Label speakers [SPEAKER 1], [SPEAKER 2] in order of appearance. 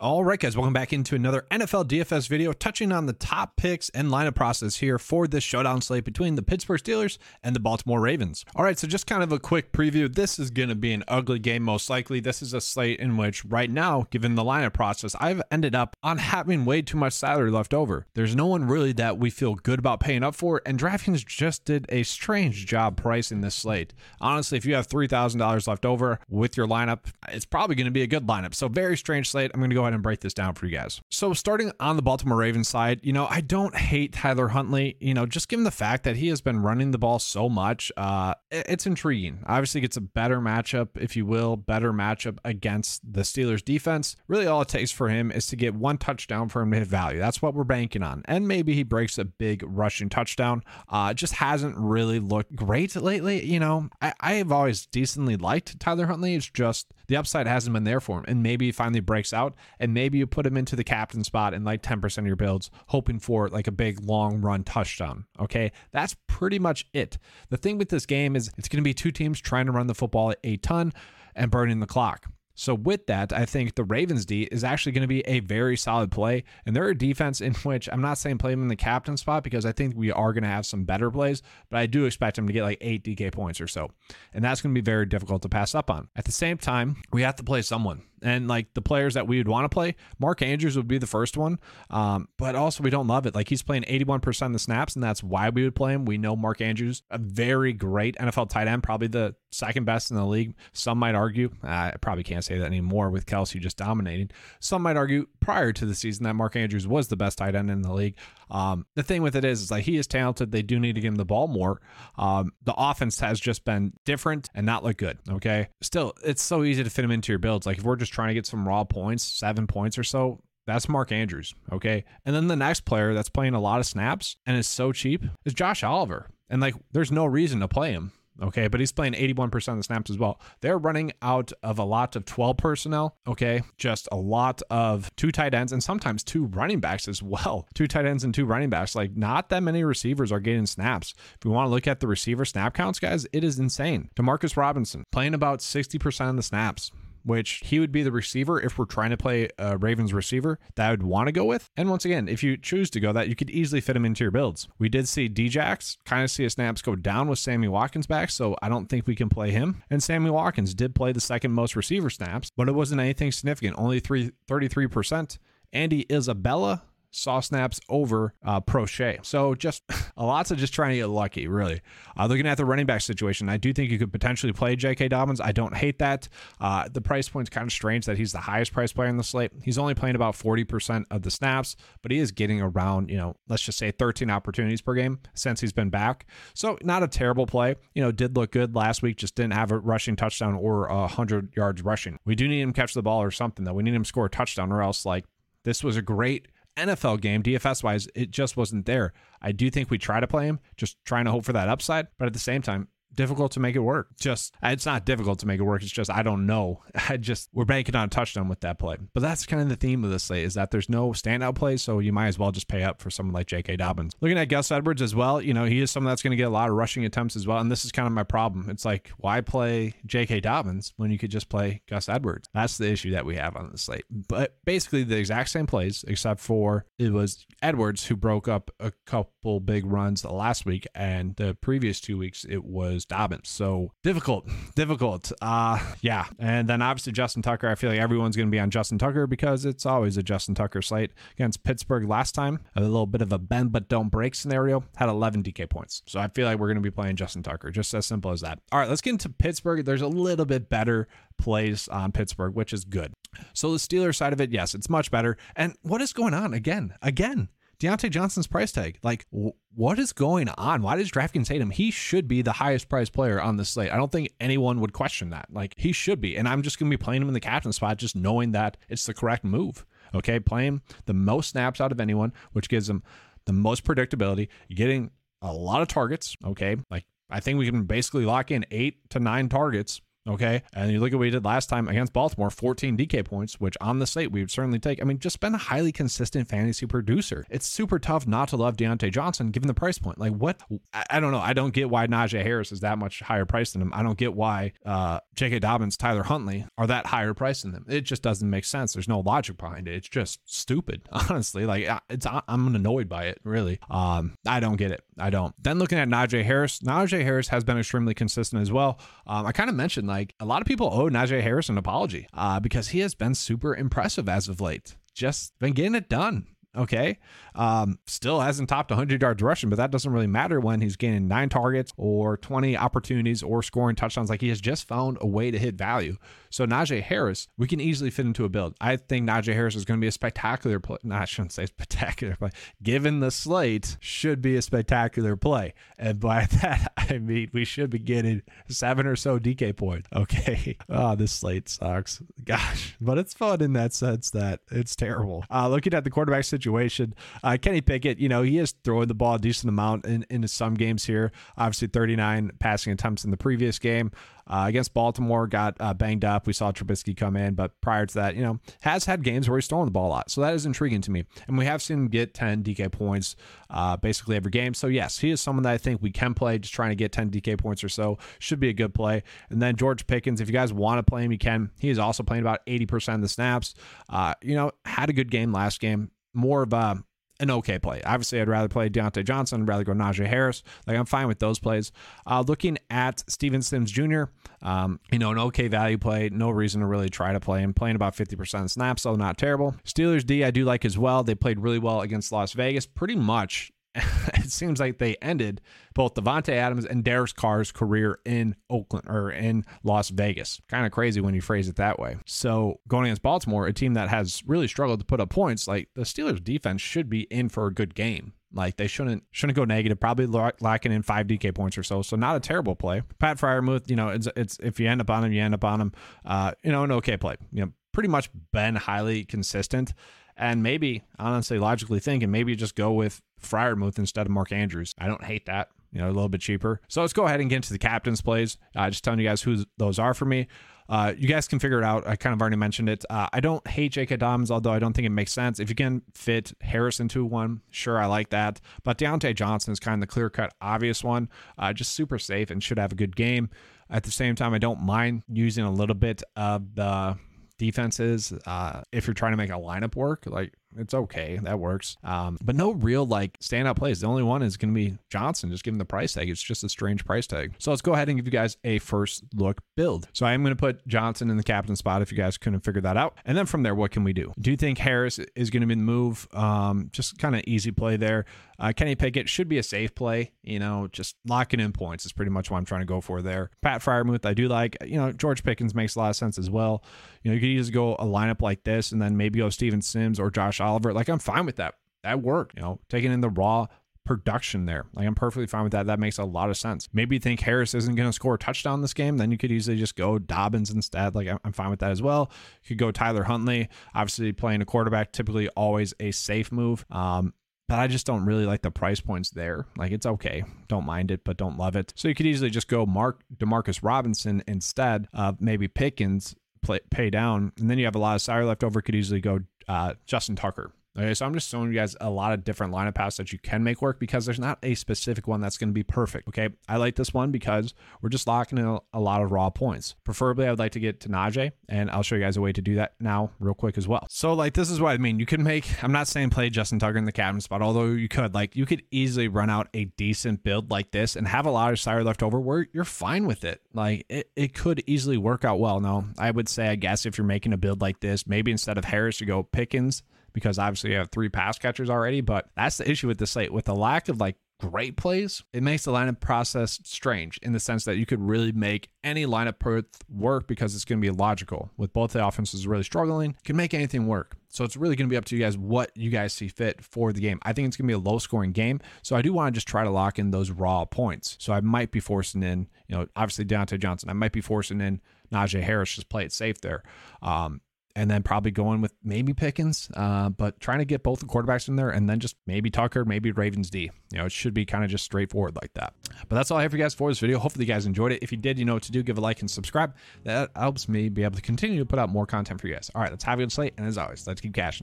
[SPEAKER 1] All right, guys, welcome back into another NFL DFS video touching on the top picks and lineup process here for this showdown slate between the Pittsburgh Steelers and the Baltimore Ravens. All right, so just kind of a quick preview. This is going to be an ugly game, most likely. This is a slate in which, right now, given the lineup process, I've ended up on having way too much salary left over. There's no one really that we feel good about paying up for, and DraftKings just did a strange job pricing this slate. Honestly, if you have $3,000 left over with your lineup, it's probably going to be a good lineup. So, very strange slate. I'm going to go ahead and break this down for you guys. So, starting on the Baltimore Ravens side, you know, I don't hate Tyler Huntley, you know, just given the fact that he has been running the ball so much, uh, it's intriguing. Obviously, gets a better matchup, if you will, better matchup against the Steelers defense. Really, all it takes for him is to get one touchdown for him to hit value. That's what we're banking on. And maybe he breaks a big rushing touchdown. Uh, just hasn't really looked great lately. You know, I, I have always decently liked Tyler Huntley. It's just the upside hasn't been there for him. And maybe he finally breaks out and maybe you put him into the captain spot in like 10% of your builds, hoping for like a big long run touchdown. Okay. That's pretty much it. The thing with this game is it's going to be two teams trying to run the football a ton and burning the clock. So with that, I think the Ravens D is actually going to be a very solid play. And they're a defense in which I'm not saying play them in the captain spot because I think we are going to have some better plays, but I do expect them to get like eight DK points or so. And that's going to be very difficult to pass up on. At the same time, we have to play someone and like the players that we would want to play, Mark Andrews would be the first one. Um, but also we don't love it. Like he's playing 81% of the snaps, and that's why we would play him. We know Mark Andrews, a very great NFL tight end, probably the second best in the league. Some might argue, I probably can't say that anymore with Kelce just dominating. Some might argue prior to the season that Mark Andrews was the best tight end in the league. Um, the thing with it is, is like he is talented. They do need to give him the ball more. Um, the offense has just been different and not look good. Okay. Still, it's so easy to fit him into your builds. Like if we're just trying to get some raw points, seven points or so, that's Mark Andrews. Okay. And then the next player that's playing a lot of snaps and is so cheap is Josh Oliver. And like, there's no reason to play him. Okay, but he's playing 81% of the snaps as well. They're running out of a lot of 12 personnel. Okay, just a lot of two tight ends and sometimes two running backs as well. Two tight ends and two running backs. Like, not that many receivers are getting snaps. If we want to look at the receiver snap counts, guys, it is insane. Demarcus Robinson playing about 60% of the snaps which he would be the receiver if we're trying to play a Ravens receiver that I would want to go with. And once again, if you choose to go that, you could easily fit him into your builds. We did see Djax kind of see his snaps go down with Sammy Watkins back, so I don't think we can play him. And Sammy Watkins did play the second most receiver snaps, but it wasn't anything significant, only three, 33%. Andy Isabella saw snaps over uh, Proche. So just a lot of just trying to get lucky, really. Uh, looking at the running back situation, I do think you could potentially play J.K. Dobbins. I don't hate that. Uh, the price point's kind of strange that he's the highest price player in the slate. He's only playing about 40% of the snaps, but he is getting around, you know, let's just say 13 opportunities per game since he's been back. So not a terrible play. You know, did look good last week, just didn't have a rushing touchdown or 100 yards rushing. We do need him catch the ball or something, though. We need him score a touchdown or else, like, this was a great NFL game, DFS wise, it just wasn't there. I do think we try to play him, just trying to hope for that upside. But at the same time, difficult to make it work. Just it's not difficult to make it work. It's just I don't know. I just we're banking on a touchdown with that play. But that's kind of the theme of this slate is that there's no standout plays, so you might as well just pay up for someone like J.K. Dobbins. Looking at Gus Edwards as well, you know he is someone that's going to get a lot of rushing attempts as well, and this is kind of my problem. It's like why play J.K. Dobbins when you could just play Gus Edwards? That's the issue that we have on the slate. But basically the exact same plays, except for it was Edwards who broke up a couple big runs last week, and the previous two weeks it was Dobbins. So difficult, difficult. Uh yeah. And then obviously Justin Tucker. I feel like everyone's gonna be on Justin Tucker because it's always a Justin Tucker slate against Pittsburgh last time. A little bit of a bend but don't break scenario. Had 11 DK points. So I feel like we're gonna be playing Justin Tucker. Just as simple as that. All right, let's get into Pittsburgh. There's a little bit better plays on Pittsburgh, which is good. So the Steelers side of it, yes, it's much better. And what is going on again? Again, Diontae Johnson's price tag. Like, w- what is going on? Why does DraftKings hate him? He should be the highest priced player on the slate. I don't think anyone would question that. Like, he should be. And I'm just going to be playing him in the captain spot, just knowing that it's the correct move. Okay. Playing the most snaps out of anyone, which gives him the most predictability, getting a lot of targets. Okay. Like, I think we can basically lock in eight to nine targets Okay. And you look at what we did last time against Baltimore 14 DK points, which on the slate we would certainly take. I mean, just been a highly consistent fantasy producer. It's super tough not to love Diontae Johnson given the price point. Like, what? I, I don't know. I don't get why Najee Harris is that much higher priced than him. I don't get why uh, J.K. Dobbins, Tyler Huntley are that higher priced than them. It just doesn't make sense. There's no logic behind it. It's just stupid, honestly. Like, it's I'm annoyed by it, really. Um, I don't get it. I don't. Then looking at Najee Harris, Najee Harris has been extremely consistent as well. Um, I kind of mentioned like a lot of people owe Najee Harris an apology uh, because he has been super impressive as of late. Just been getting it done. Okay. Um, still hasn't topped 100 yards rushing, but that doesn't really matter when he's gaining nine targets or 20 opportunities or scoring touchdowns. Like he has just found a way to hit value. So Najee Harris, we can easily fit into a build. I think Najee Harris is going to be a spectacular play. No, I shouldn't say spectacular play. Given the slate, should be a spectacular play. And by that, I mean we should be getting seven or so DK points. Okay. Oh, this slate sucks. Gosh, but it's fun in that sense that it's terrible. Uh, looking at the quarterback situation, uh, Kenny Pickett, you know, he is throwing the ball a decent amount in, into some games here. Obviously, 39 passing attempts in the previous game. Uh, against Baltimore, got uh, banged up. We saw Trubisky come in, but prior to that, you know, has had games where he's throwing the ball a lot. So that is intriguing to me. And we have seen him get 10 DK points uh, basically every game. So yes, he is someone that I think we can play, just trying to get 10 DK points or so. Should be a good play. And then George Pickens, if you guys want to play him, you can. He is also playing about 80% of the snaps. Uh, you know, had a good game last game more of a an okay play. Obviously, I'd rather play Diontae Johnson, I'd rather go Najee Harris. Like, I'm fine with those plays. Uh, looking at Steven Sims Jr., um, you know, an okay value play. No reason to really try to play him. Playing about 50% of snaps, so not terrible. Steelers D, I do like as well. They played really well against Las Vegas. Pretty much it seems like they ended both Davante Adams and Derek Carr's career in Oakland or in Las Vegas. Kind of crazy when you phrase it that way. So going against Baltimore, a team that has really struggled to put up points, like the Steelers defense should be in for a good game. Like they shouldn't shouldn't go negative. Probably lacking in five DK points or so. So not a terrible play. Pat Freiermuth, you know, it's it's if you end up on him, you end up on him. Uh, you know, an okay play. You know, pretty much been highly consistent. And maybe, honestly, logically thinking, maybe just go with Freiermuth instead of Mark Andrews. I don't hate that. You know, a little bit cheaper. So let's go ahead and get into the captain's plays. Uh, just telling you guys who those are for me. Uh, you guys can figure it out. I kind of already mentioned it. Uh, I don't hate J.K. Dobbins, although I don't think it makes sense. If you can fit Harris into one, sure, I like that. But Diontae Johnson is kind of the clear cut, obvious one. Uh, just super safe and should have a good game. At the same time, I don't mind using a little bit of the defenses uh, if you're trying to make a lineup work. Like it's okay. That works. Um, but no real like standout plays. The only one is going to be Johnson. Just given the price tag, it's just a strange price tag. So let's go ahead and give you guys a first look build. So I am going to put Johnson in the captain spot if you guys couldn't figure that out. And then from there, what can we do? Do you think Harris is going to be the move? Um, just kind of easy play there. Uh, Kenny Pickett should be a safe play. You know, just locking in points is pretty much what I'm trying to go for there. Pat Freiermuth, I do like. You know, George Pickens makes a lot of sense as well. You know, you could just go a lineup like this and then maybe go Steven Sims or Josh Oliver. Like I'm fine with that. That worked. You know, taking in the raw production there. Like I'm perfectly fine with that. That makes a lot of sense. Maybe you think Harris isn't going to score a touchdown this game, then you could easily just go Dobbins instead. Like I'm fine with that as well. You could go Tyler Huntley. Obviously, playing a quarterback typically always a safe move. Um, but I just don't really like the price points there. Like it's okay, don't mind it, but don't love it. So you could easily just go Mark Demarcus Robinson instead of maybe Pickens play, pay down, and then you have a lot of salary left over. Could easily go uh, Justin Tucker Okay, so I'm just showing you guys a lot of different lineup paths that you can make work because there's not a specific one that's going to be perfect. Okay, I like this one because we're just locking in a, lot of raw points. Preferably, I would like to get to Najee, and I'll show you guys a way to do that now, real quick as well. So, like, this is what I mean. You can make. I'm not saying play Justin Tucker in the captain spot, although you could. Like, you could easily run out a decent build like this and have a lot of sire left over where you're fine with it. Like, it, it could easily work out well. Now, I would say, I guess, if you're making a build like this, maybe instead of Harris, you go Pickens because obviously you have three pass catchers already. But that's the issue with the slate. With the lack of like great plays, it makes the lineup process strange in the sense that you could really make any lineup work because it's going to be logical. With both the offenses really struggling, can make anything work. So it's really going to be up to you guys what you guys see fit for the game. I think it's going to be a low scoring game. So I do want to just try to lock in those raw points. So I might be forcing in, you know, obviously Diontae Johnson. I might be forcing in Najee Harris, just play it safe there. Um, and then probably going with maybe Pickens, uh, but trying to get both the quarterbacks in there, and then just maybe Tucker, maybe Ravens D. You know, it should be kind of just straightforward like that. But that's all I have for you guys for this video. Hopefully, you guys enjoyed it. If you did, you know what to do. Give a like and subscribe. That helps me be able to continue to put out more content for you guys. All right, let's have a good slate, and as always, let's keep cashing.